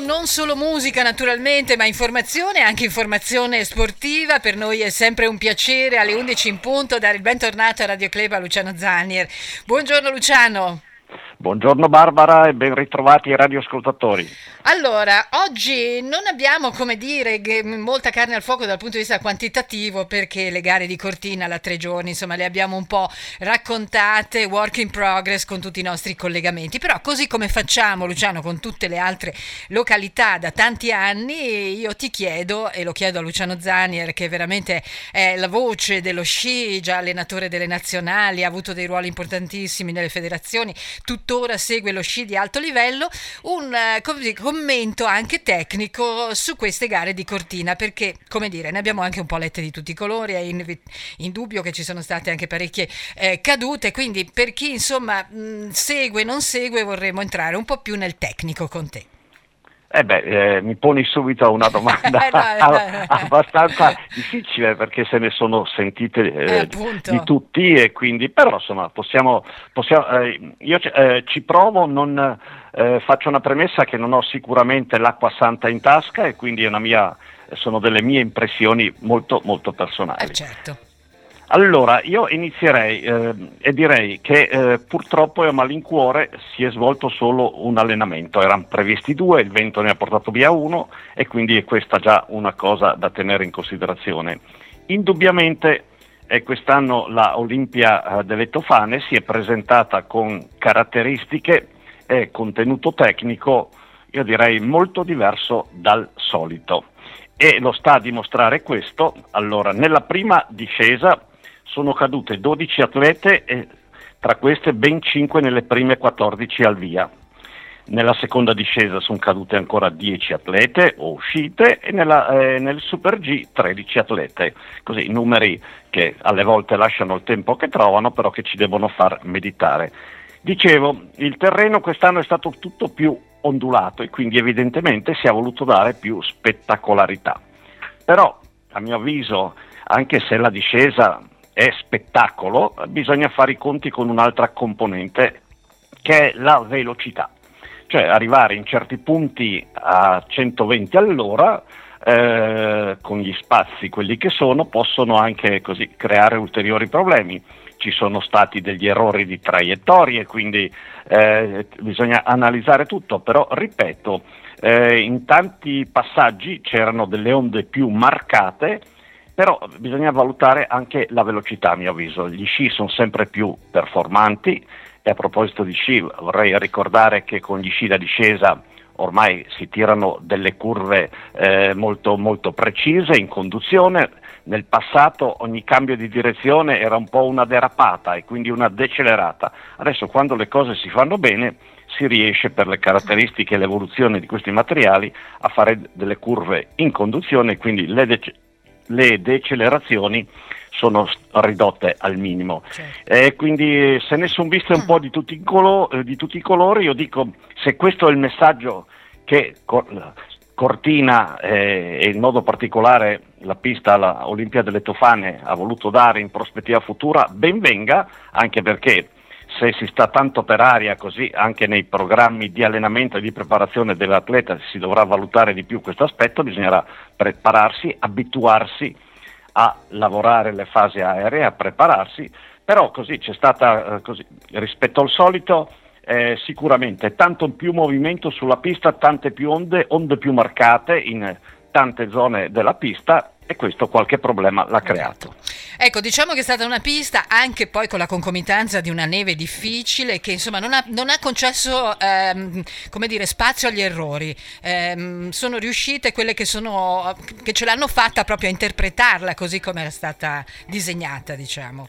Non solo musica naturalmente, ma informazione, anche informazione sportiva. Per noi è sempre un piacere alle 11 in punto dare il bentornato a Radio Club a Luciano Zanier. Buongiorno Luciano. Buongiorno Barbara e ben ritrovati ai radioascoltatori. Allora, oggi non abbiamo, come dire, molta carne al fuoco dal punto di vista quantitativo perché le gare di Cortina da tre giorni, insomma, le abbiamo un po' raccontate, work in progress con tutti i nostri collegamenti. Però così come facciamo, Luciano, con tutte le altre località da tanti anni, io ti chiedo, e lo chiedo a Luciano Zanier, che veramente è la voce dello sci, già allenatore delle nazionali, ha avuto dei ruoli importantissimi nelle federazioni, tuttora segue lo sci di alto livello, un uh, commento anche tecnico su queste gare di Cortina, perché come dire, ne abbiamo anche un po' lette di tutti i colori, è indubbio che ci sono state anche parecchie eh, cadute, quindi per chi insomma mh, segue e non segue vorremmo entrare un po' più nel tecnico con te. Eh beh, eh, mi poni subito una domanda eh, abbastanza difficile perché se ne sono sentite eh, eh di tutti e quindi, però insomma possiamo, possiamo eh, io ci provo, non, faccio una premessa che non ho sicuramente l'acqua santa in tasca e quindi mia, sono delle mie impressioni molto molto personali. certo. Allora, io inizierei eh, e direi che eh, purtroppo a malincuore si è svolto solo un allenamento, erano previsti due, il vento ne ha portato via uno e quindi è questa già una cosa da tenere in considerazione. Indubbiamente eh, quest'anno la Olimpia eh, delle Tofane si è presentata con caratteristiche e contenuto tecnico, io direi molto diverso dal solito. E lo sta a dimostrare questo. Allora, nella prima discesa sono cadute 12 atlete e tra queste ben 5 nelle prime 14 al via. Nella seconda discesa sono cadute ancora 10 atlete o uscite e nella, eh, nel Super G 13 atlete. Così numeri che alle volte lasciano il tempo che trovano, però che ci devono far meditare. Dicevo, il terreno quest'anno è stato tutto più ondulato e quindi evidentemente si è voluto dare più spettacolarità. Però, a mio avviso, anche se la discesa è spettacolo, bisogna fare i conti con un'altra componente che è la velocità, cioè arrivare in certi punti a 120 all'ora eh, con gli spazi quelli che sono possono anche così creare ulteriori problemi. Ci sono stati degli errori di traiettorie, quindi eh, bisogna analizzare tutto, però ripeto, eh, in tanti passaggi c'erano delle onde più marcate però bisogna valutare anche la velocità a mio avviso, gli sci sono sempre più performanti e a proposito di sci vorrei ricordare che con gli sci da discesa ormai si tirano delle curve eh, molto, molto precise in conduzione, nel passato ogni cambio di direzione era un po' una derapata e quindi una decelerata, adesso quando le cose si fanno bene si riesce per le caratteristiche e l'evoluzione di questi materiali a fare delle curve in conduzione e quindi le, de- le decelerazioni sono ridotte al minimo. Certo. Eh, quindi se ne sono viste un po' di tutti, colo- eh, di tutti, i colori, io dico se questo è il messaggio che Cor- Cortina eh, e in modo particolare la pista alla Olimpia delle Tofane ha voluto dare in prospettiva futura, ben venga, anche perché se si sta tanto per aria così anche nei programmi di allenamento e di preparazione dell'atleta si dovrà valutare di più questo aspetto, bisognerà prepararsi, abituarsi a lavorare le fasi aeree, a prepararsi, però così c'è stata, eh, così, rispetto al solito, eh, sicuramente tanto più movimento sulla pista, tante più onde, onde più marcate in tante zone della pista e questo qualche problema l'ha creato. Ecco, diciamo che è stata una pista anche poi con la concomitanza di una neve difficile che insomma non ha, non ha concesso ehm, come dire, spazio agli errori. Ehm, sono riuscite quelle che, sono, che ce l'hanno fatta proprio a interpretarla così come era stata disegnata, diciamo.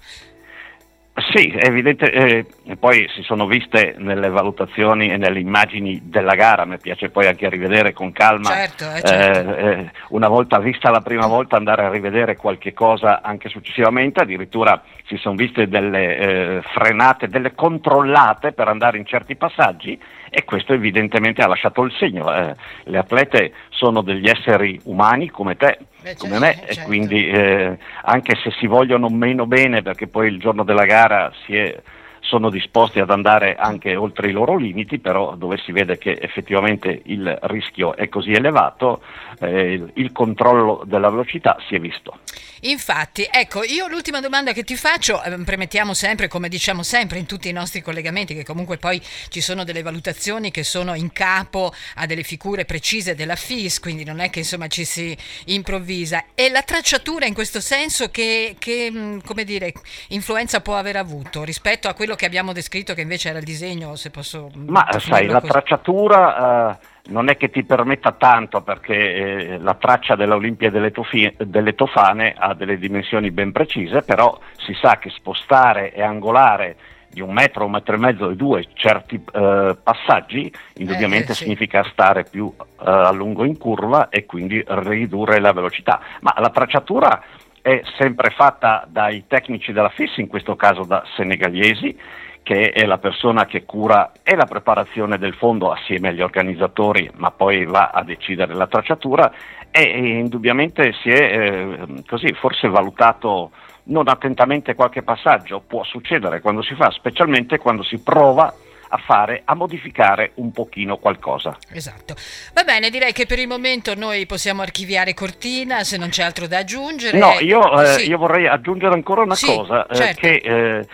Sì, è evidente, eh, poi si sono viste nelle valutazioni e nelle immagini della gara, mi piace poi anche rivedere con calma, certo, eh, certo. Eh, eh, una volta vista la prima volta andare a rivedere qualche cosa anche successivamente, addirittura si sono viste delle eh, frenate, delle controllate per andare in certi passaggi e questo evidentemente ha lasciato il segno. Eh, le atlete sono degli esseri umani come te, Beh, come me, certo. e quindi eh, anche se si vogliono meno bene, perché poi il giorno della gara si è sono disposti ad andare anche oltre i loro limiti, però dove si vede che effettivamente il rischio è così elevato, eh, il, controllo della velocità si è visto. Infatti, ecco, io l'ultima domanda che ti faccio, eh, premettiamo sempre, come diciamo sempre in tutti i nostri collegamenti, che comunque poi ci sono delle valutazioni che sono in capo a delle figure precise della FIS, quindi non è che insomma ci si improvvisa. E la tracciatura in questo senso che, che mm, come dire, influenza può aver avuto rispetto a quello che abbiamo descritto che invece era il disegno, se posso... Ma sai, la così. tracciatura... Uh non è che ti permetta tanto perché eh, la traccia della Olimpia delle, tofi- delle, Tofane ha delle dimensioni ben precise, però si sa che spostare e angolare di un metro, un metro e mezzo e due certi eh, passaggi, indubbiamente eh, sì. significa stare più eh, a lungo in curva e quindi ridurre la velocità. Ma la tracciatura è sempre fatta dai tecnici della FIS, in questo caso da senegalesi, che è la persona che cura e la preparazione del fondo assieme agli organizzatori, ma poi va a decidere la tracciatura. E, indubbiamente si è eh, così forse valutato non attentamente qualche passaggio, può succedere quando si fa, specialmente quando si prova a fare, a modificare un pochino qualcosa. Esatto. Va bene, direi che per il momento noi possiamo archiviare Cortina, se non c'è altro da aggiungere. No, io, eh, sì. io vorrei aggiungere ancora una sì, cosa, eh, certo. che eh,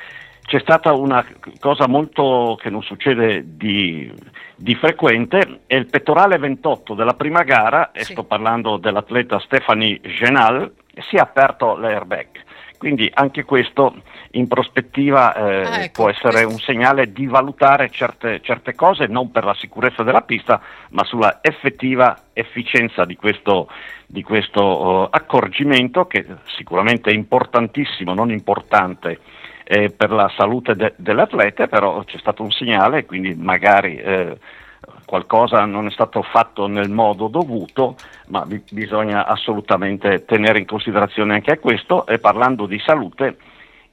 c'è stata una cosa molto che non succede di, di frequente, è il pettorale 28 della prima gara, sì. e sto parlando dell'atleta Stephanie Genal, si è aperto l'airbag. Quindi anche questo in prospettiva eh, ah, ecco, può essere questo... un segnale di valutare certe, certe, cose, non per la sicurezza della pista, ma sulla effettiva efficienza di questo, di questo uh, accorgimento che sicuramente è importantissimo, non importante eh, per la salute de- dell'atleta, però c'è stato un segnale, quindi magari eh, qualcosa non è stato fatto nel modo dovuto, ma bi- bisogna assolutamente tenere in considerazione anche questo. E parlando di salute,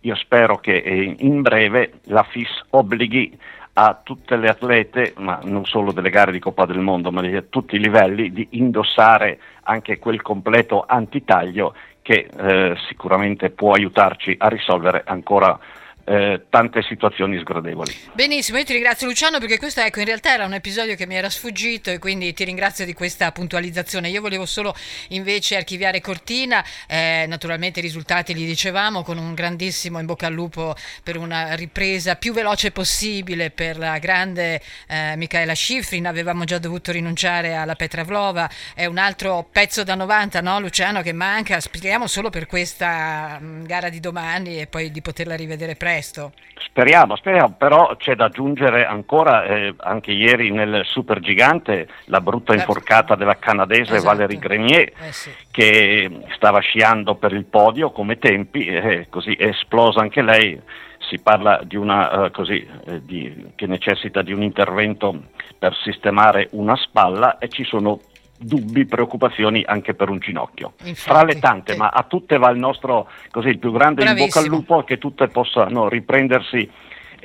io spero che eh, in breve la FIS obblighi a tutte le atlete, ma non solo delle gare di Coppa del Mondo, ma di tutti i livelli, di indossare anche quel completo antitaglio che eh, sicuramente può aiutarci a risolvere ancora eh, tante situazioni sgradevoli. Benissimo, io ti ringrazio Luciano perché questo ecco, in realtà era un episodio che mi era sfuggito e quindi ti ringrazio di questa puntualizzazione. Io volevo solo invece archiviare Cortina, eh, naturalmente i risultati li dicevamo con un grandissimo in bocca al lupo per una ripresa più veloce possibile per la grande eh, Michaela Schifrin, avevamo già dovuto rinunciare alla Petra Vlova, è un altro pezzo da 90 no Luciano che manca, speriamo solo per questa mh, mm, gara di domani e poi di poterla rivedere presto presto. Speriamo, speriamo, però c'è da aggiungere ancora, eh, anche ieri nel Super Gigante, la brutta certo. inforcata della canadese esatto. Valerie Grenier, eh sì. che stava sciando per il podio come tempi, e così è esplosa anche lei. Si parla di una uh, così, eh, di, che necessita di un intervento per sistemare una spalla e ci sono dubbi, preoccupazioni anche per un ginocchio. Infatti, Fra le tante, sì. ma a tutte va il nostro, così, il più grande Bravissimo. in bocca al lupo, che tutte possano riprendersi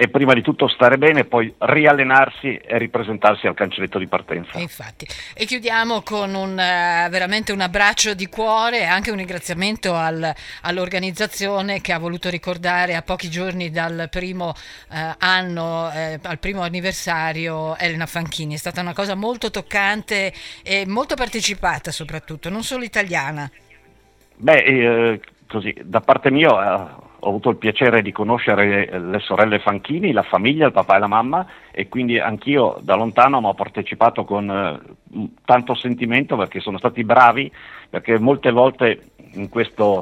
e prima di tutto stare bene, poi riallenarsi e ripresentarsi al cancelletto di partenza. Infatti. E chiudiamo con un, uh, veramente un abbraccio di cuore e anche un ringraziamento al, all'organizzazione che ha voluto ricordare a pochi giorni dal primo uh, anno, eh, al primo anniversario, Elena Fanchini. È stata una cosa molto toccante e molto partecipata soprattutto, non solo italiana. Beh, eh, così, da parte mia ho avuto il piacere di conoscere le sorelle Fanchini, la famiglia, il papà e la mamma e quindi anch'io da lontano ho partecipato con eh, tanto sentimento perché sono stati bravi, perché molte volte in questo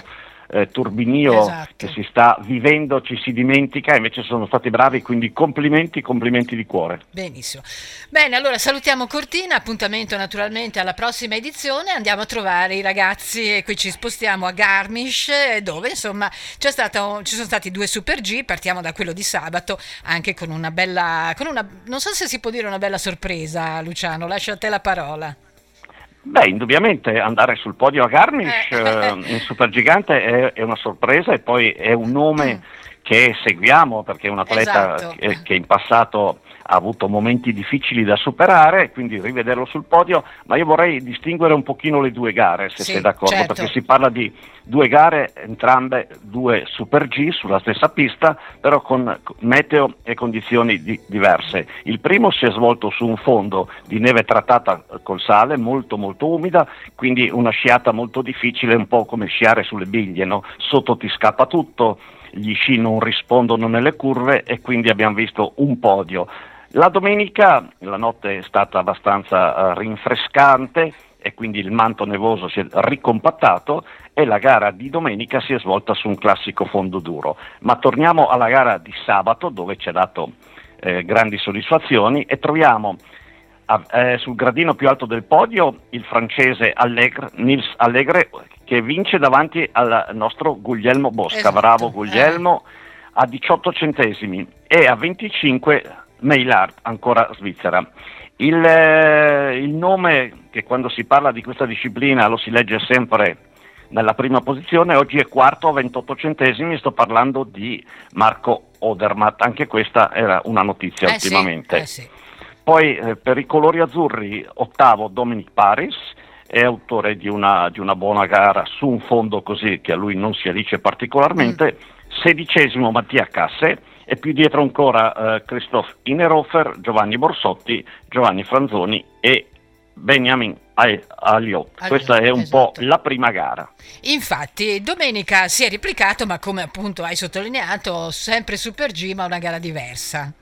eh, turbinio esatto. che si sta vivendo ci si dimentica, invece sono stati bravi, quindi complimenti, complimenti di cuore. Benissimo. Bene, allora salutiamo Cortina, appuntamento naturalmente alla prossima edizione, andiamo a trovare i ragazzi e qui ci spostiamo a Garmisch dove insomma stato, ci sono stati due Super G, partiamo da quello di sabato anche con una bella, con una, non so se si può dire una bella sorpresa Luciano, lascio a te la parola. Beh, indubbiamente andare sul podio a Garmisch eh. eh in Supergigante è, è una sorpresa e poi è un nome che seguiamo perché è un atleta Esatto. che, che in passato ha avuto momenti difficili da superare, quindi rivederlo sul podio, ma io vorrei distinguere un pochino le due gare, se Sì, sei d'accordo, certo. perché si parla di due gare, entrambe due Super G sulla stessa pista, però con meteo e condizioni di- diverse. Il primo si è svolto su un fondo di neve trattata col sale, molto molto umida, quindi una sciata molto difficile, un po' come sciare sulle biglie, no? sotto ti scappa tutto, gli sci non rispondono nelle curve e quindi abbiamo visto un podio. La domenica la notte è stata abbastanza eh, rinfrescante e quindi il manto nevoso si è ricompattato e la gara di domenica si è svolta su un classico fondo duro. Ma torniamo alla gara di sabato dove ci ha dato eh, grandi soddisfazioni e troviamo a- eh, sul gradino più alto del podio il francese Allegre, Nils Allegre che vince davanti al nostro Guglielmo Bosca. Esatto, Bravo eh. Guglielmo a 18 centesimi e a 25 Maillard, ancora Svizzera. Il, eh, il nome che quando si parla di questa disciplina lo si legge sempre nella prima posizione, oggi è quarto a 28 centesimi, sto parlando di Marco Odermatt, anche questa era una notizia Eh sì, ultimamente. eh sì. Poi eh, per i colori azzurri, ottavo Dominic Paris, è autore di una, di una buona gara su un fondo così che a lui non si addice particolarmente. Sedicesimo Mattia Casse e più dietro ancora eh, Christophe Inerhofer, Giovanni Borsotti, Giovanni Franzoni e Benjamin. Aliot, Questa è un esatto. po' la prima gara. Infatti, domenica si è replicato, ma come appunto hai sottolineato, sempre Super G, ma una gara diversa.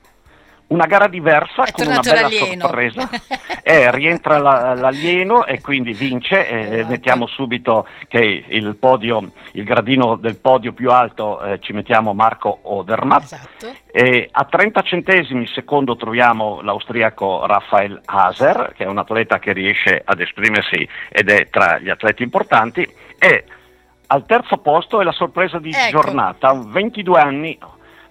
Una gara diversa È con una bella l'alieno. sorpresa. Eh, rientra la- l'alieno e quindi vince. eh, mettiamo subito che il podio, il gradino del podio più alto eh, ci mettiamo Marco Odermatt. Esatto. A 30 centesimi secondo troviamo l'austriaco Rafael Haser, che è un atleta che riesce ad esprimersi ed è tra gli atleti importanti. E al terzo posto è la sorpresa di Ecco. giornata, un 22 anni,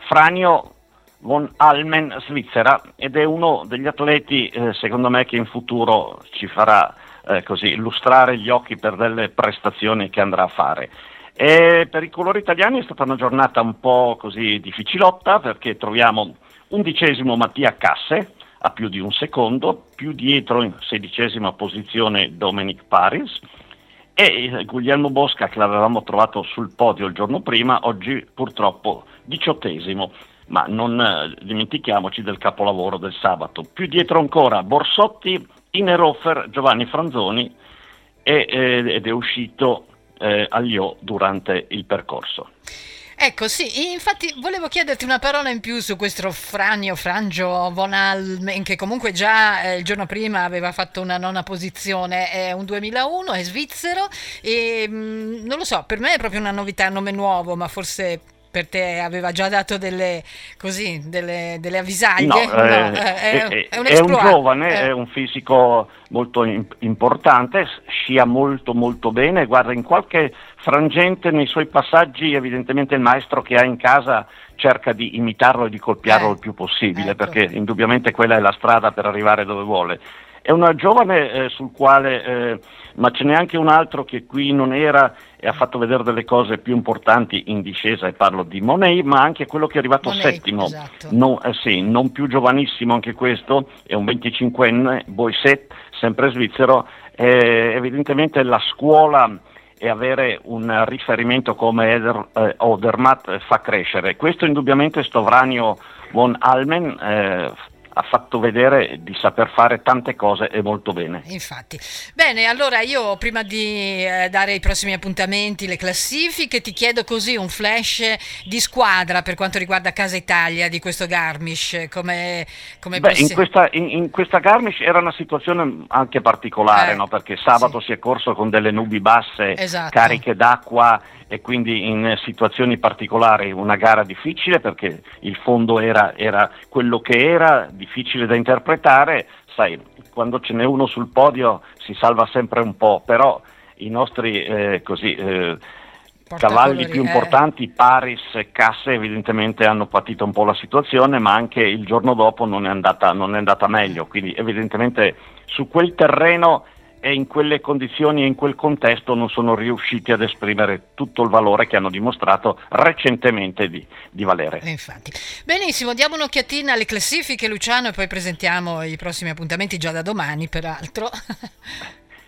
Franio von Almen, Svizzera, ed è uno degli atleti, eh, secondo me, che in futuro ci farà eh, così illustrare gli occhi per delle prestazioni che andrà a fare. E per i colori italiani è stata una giornata un po' così difficilotta perché troviamo undicesimo Mattia Casse a più di un secondo, più dietro in sedicesima posizione Dominic Paris e eh, Guglielmo Bosca che l'avevamo trovato sul podio il giorno prima, oggi purtroppo diciottesimo, ma non eh, dimentichiamoci del capolavoro del sabato. Più dietro ancora Borsotti, Inerhofer, Giovanni Franzoni e, eh, ed è uscito eh, Liò durante il percorso. Ecco, sì, infatti volevo chiederti una parola in più su questo Franio Frangio von Almen, che comunque già eh, il giorno prima aveva fatto una nona posizione, è un 2001, è svizzero e mh, non lo so, per me è proprio una novità, nome nuovo, ma forse per te aveva già dato delle, così, delle, delle avvisaglie. No, No, eh, eh, è, è, è- un è un giovane, Eh. è un fisico molto im- importante, scia molto molto bene, guarda in qualche frangente nei suoi passaggi evidentemente il maestro che ha in casa cerca di imitarlo e di colpiarlo Eh, il più possibile ecco. perché indubbiamente quella è la strada per arrivare dove vuole. È una giovane eh, sul quale, eh, ma ce n'è anche un altro che qui non era e ha fatto vedere delle cose più importanti in discesa e parlo di Monet, ma anche quello che è arrivato Monet, settimo, esatto. non, eh sì, non più giovanissimo anche questo, è un 25enne, Boisset, sempre svizzero, evidentemente la scuola e avere un riferimento come Eder, eh, Odermatt fa crescere. Questo indubbiamente Stovranio von Almen eh, ha fatto vedere di saper fare tante cose e molto bene. Infatti. Bene, allora io prima di eh, dare i prossimi appuntamenti, le classifiche, ti chiedo così un flash di squadra per quanto riguarda Casa Italia di questo Garmisch. Come, come Beh, in questa, in, in questa Garmisch era una situazione anche particolare, Eh, no? perché sabato sì. si è corso con delle nubi basse, Esatto. cariche d'acqua e quindi in situazioni particolari una gara difficile perché il fondo era, era quello che era, difficile da interpretare, sai, quando ce n'è uno sul podio si salva sempre un po', però i nostri eh, così, eh, cavalli più eh. importanti, Paris e Casse, evidentemente hanno patito un po' la situazione, ma anche il giorno dopo non è andata, non è andata meglio. Quindi, evidentemente, su quel terreno e in quelle condizioni e in quel contesto non sono riusciti ad esprimere tutto il valore che hanno dimostrato recentemente di, di valere. Infatti. Benissimo, diamo un'occhiatina alle classifiche Luciano e poi presentiamo i prossimi appuntamenti già da domani peraltro.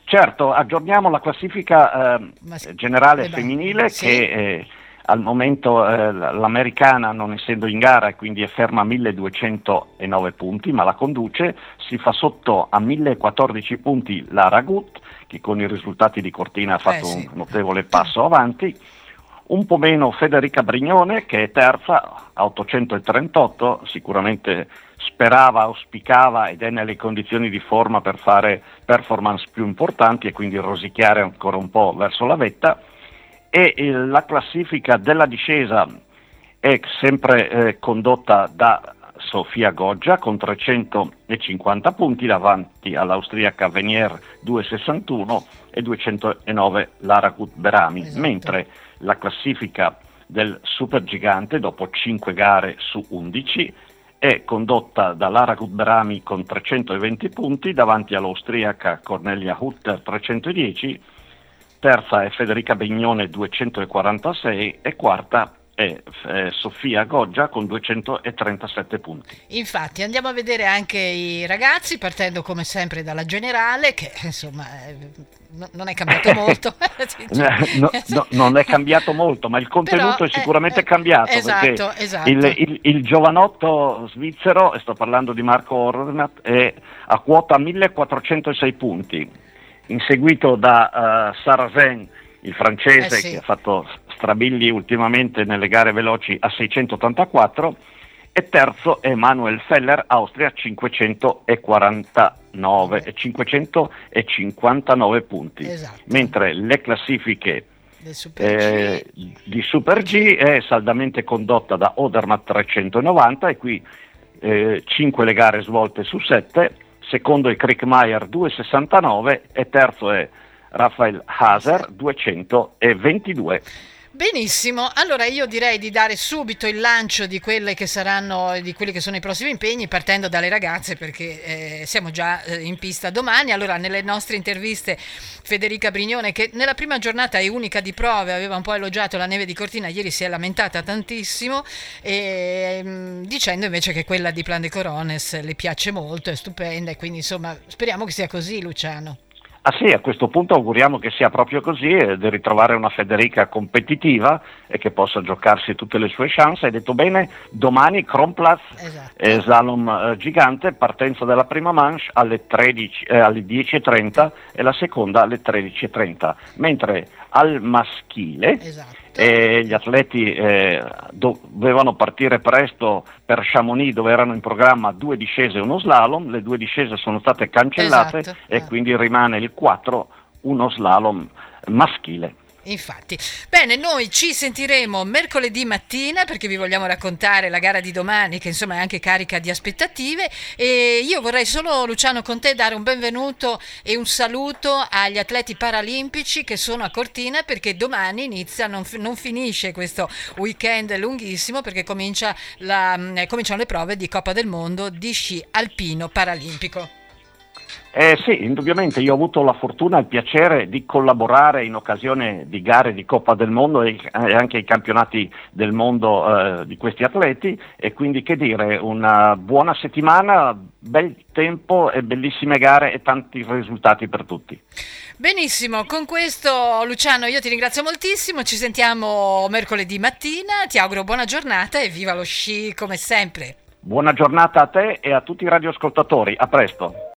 Certo, aggiorniamo la classifica eh, generale eh femminile sì. che eh, al momento eh, l'americana non essendo in gara e quindi è ferma a 1209 punti, ma la conduce, si fa sotto a 1014 punti la Ragut, che con i risultati di Cortina ha fatto eh, sì. un notevole passo avanti, un po' meno Federica Brignone che è terza a 838, sicuramente sperava, auspicava ed è nelle condizioni di forma per fare performance più importanti e quindi rosicchiare ancora un po' verso la vetta e la classifica della discesa è sempre eh, condotta da Sofia Goggia con 350 punti davanti all'austriaca Venier 261 e 209 Lara Berami, esatto. mentre la classifica del supergigante dopo 5 gare su 11 è condotta da Lara Berami con 320 punti davanti all'austriaca Cornelia Hutter 310 terza è Federica Bignone 246 e quarta è eh, Sofia Goggia con 237 punti. Infatti andiamo a vedere anche i ragazzi partendo come sempre dalla generale che insomma eh, non è cambiato molto. no, no, non è cambiato molto ma il contenuto Però, è sicuramente eh, cambiato esatto, esatto. Il, il, il, giovanotto svizzero, e sto parlando di Marco Ornat, è a quota 1406 punti inseguito da uh, Sarrazin, il francese eh sì. che ha fatto strabilli ultimamente nelle gare veloci a 684 e terzo è Manuel Feller, Austria 549 e 559 punti, esatto. mentre le classifiche Super eh, di Super G è saldamente condotta da Odermatt 390 e qui eh, 5 le gare svolte su 7 secondo è Krickmeier 2,69 e terzo è Rafael Haser 222. Benissimo, allora io direi di dare subito il lancio di, saranno, di quelli che sono i prossimi impegni partendo dalle ragazze perché eh, siamo già eh, in pista domani. Allora nelle nostre interviste Federica Brignone che nella prima giornata è unica di prove, aveva un po' elogiato la neve di Cortina, ieri si è lamentata tantissimo e, mm, dicendo invece che quella di Plan de Corones le piace molto, è stupenda e quindi insomma speriamo che sia così Luciano. Ah sì, a questo punto auguriamo che sia proprio così e di ritrovare una Federica competitiva e che possa giocarsi tutte le sue chance. Hai detto bene, domani Kronplatz esatto. e slalom eh, gigante, partenza della prima manche alle, 13, eh, alle 10.30 e la seconda alle 13.30, mentre al maschile esatto. Eh, gli atleti eh, dovevano partire presto per Chamonix dove erano in programma due discese e uno slalom, le due discese sono state cancellate esatto. e quindi rimane il 4 uno slalom maschile. Infatti, bene, noi ci sentiremo mercoledì mattina perché vi vogliamo raccontare la gara di domani che insomma è anche carica di aspettative e io vorrei solo Luciano con te dare un benvenuto e un saluto agli atleti paralimpici che sono a Cortina perché domani inizia, non, non finisce questo weekend lunghissimo perché comincia la, eh, cominciano le prove di Coppa del Mondo di sci alpino paralimpico. Eh, sì, indubbiamente io ho avuto la fortuna e il piacere di collaborare in occasione di gare di Coppa del Mondo e, anche ai campionati del mondo eh, di questi atleti e quindi che dire, una buona settimana, bel tempo e bellissime gare e tanti risultati per tutti. Benissimo, con questo Luciano io ti ringrazio moltissimo, ci sentiamo mercoledì mattina, ti auguro buona giornata e viva lo sci come sempre. Buona giornata a te e a tutti i radioascoltatori, a presto.